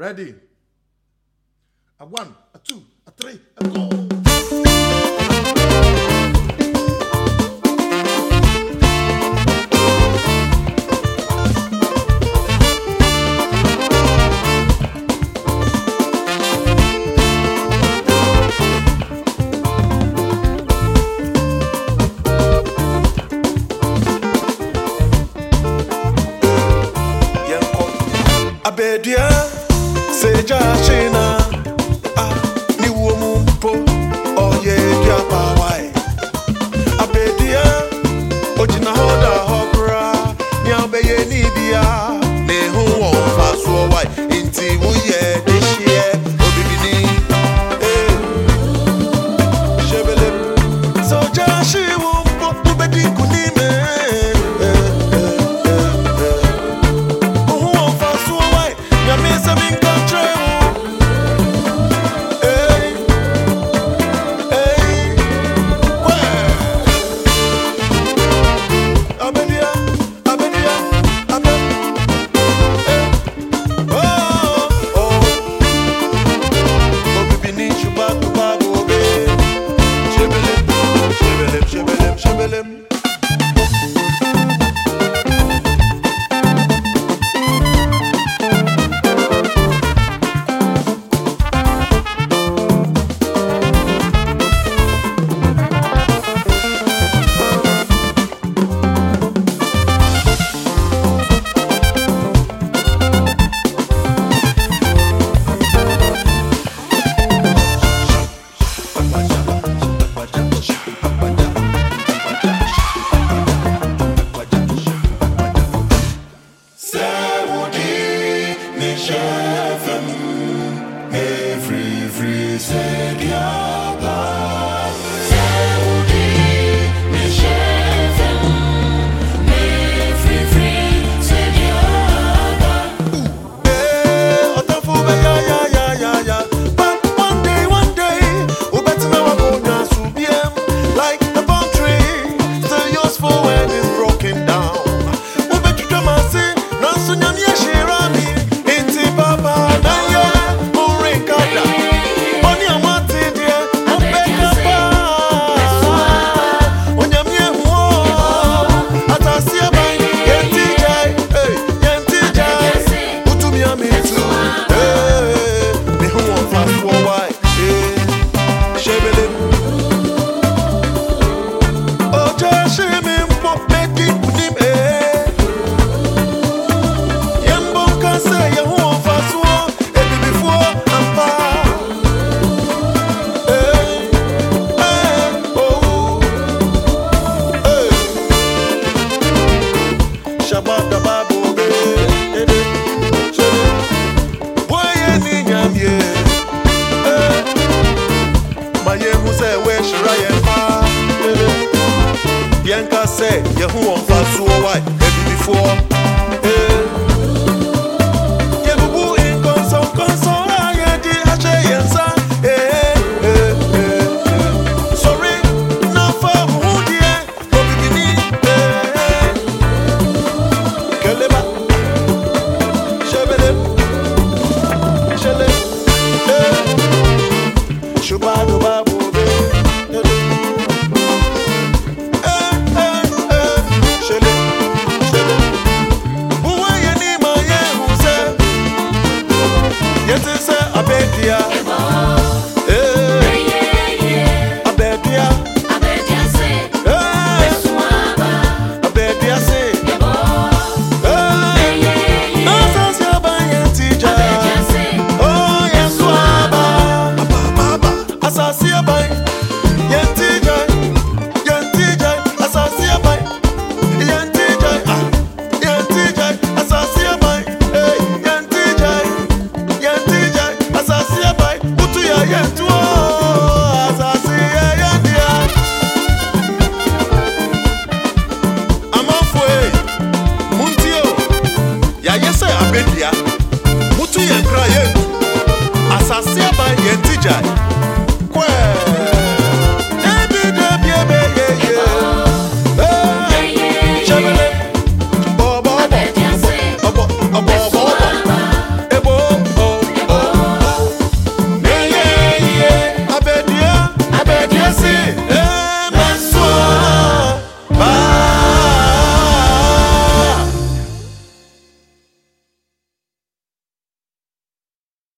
Ready? A one, a two, a three, a go. bedua seja chena ah ni wo mu po oye kia pa wai Chefem, every free Sedia. who wants us so white.